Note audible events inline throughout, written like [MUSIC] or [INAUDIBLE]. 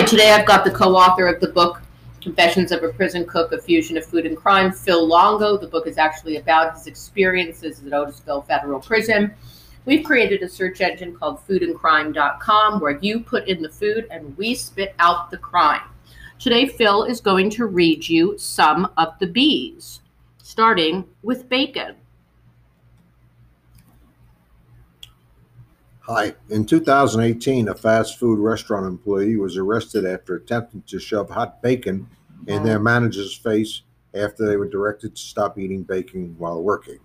Hi, today I've got the co-author of the book, Confessions of a Prison Cook, A Fusion of Food and Crime, Phil Longo. The book is actually about his experiences at Otisville Federal Prison. We've created a search engine called foodandcrime.com where you put in the food and we spit out the crime. Today, Phil is going to read you some of the B's, starting with bacon. Hi. In 2018, a fast food restaurant employee was arrested after attempting to shove hot bacon in their oh. manager's face after they were directed to stop eating bacon while working.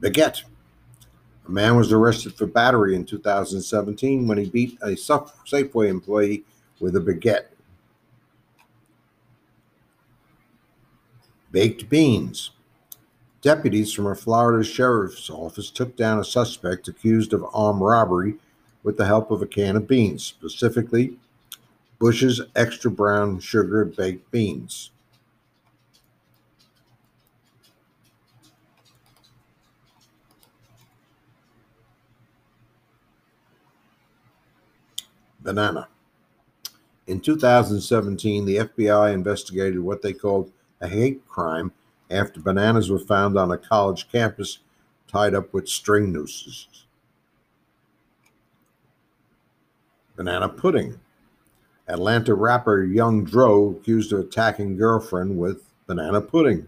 Baguette. A man was arrested for battery in 2017 when he beat a Safeway employee with a baguette. Baked beans. Deputies from a Florida sheriff's office took down a suspect accused of armed robbery with the help of a can of beans, specifically Bush's extra brown sugar baked beans. Banana. In 2017, the FBI investigated what they called a hate crime after bananas were found on a college campus tied up with string nooses. Banana pudding. Atlanta rapper Young Dro accused of attacking girlfriend with banana pudding.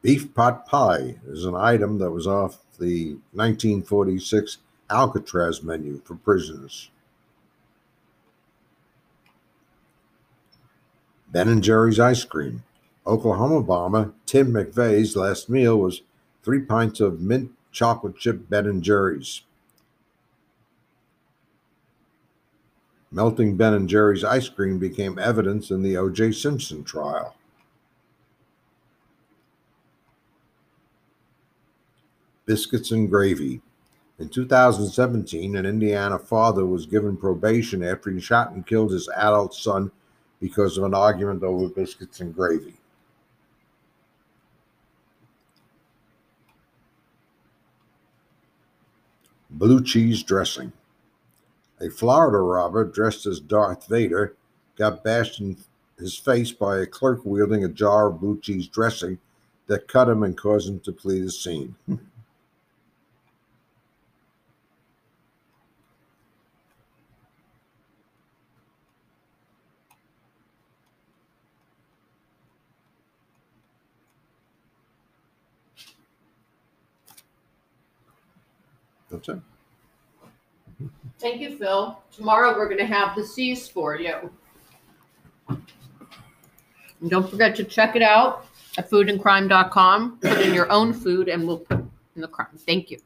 Beef pot pie is an item that was off the 1946 Alcatraz menu for prisoners. Ben and Jerry's ice cream. Oklahoma bomber Tim McVeigh's last meal was three pints of mint chocolate chip Ben and Jerry's. Melting Ben and Jerry's ice cream became evidence in the O.J. Simpson trial. Biscuits and gravy. In 2017, an Indiana father was given probation after he shot and killed his adult son because of an argument over biscuits and gravy. Blue cheese dressing. A Florida robber dressed as Darth Vader got bashed in his face by a clerk wielding a jar of blue cheese dressing that cut him and caused him to flee the scene. [LAUGHS] That's it. Thank you, Phil. Tomorrow we're going to have the C's for you. And don't forget to check it out at foodandcrime.com. Put in your own food and we'll put in the crime. Thank you.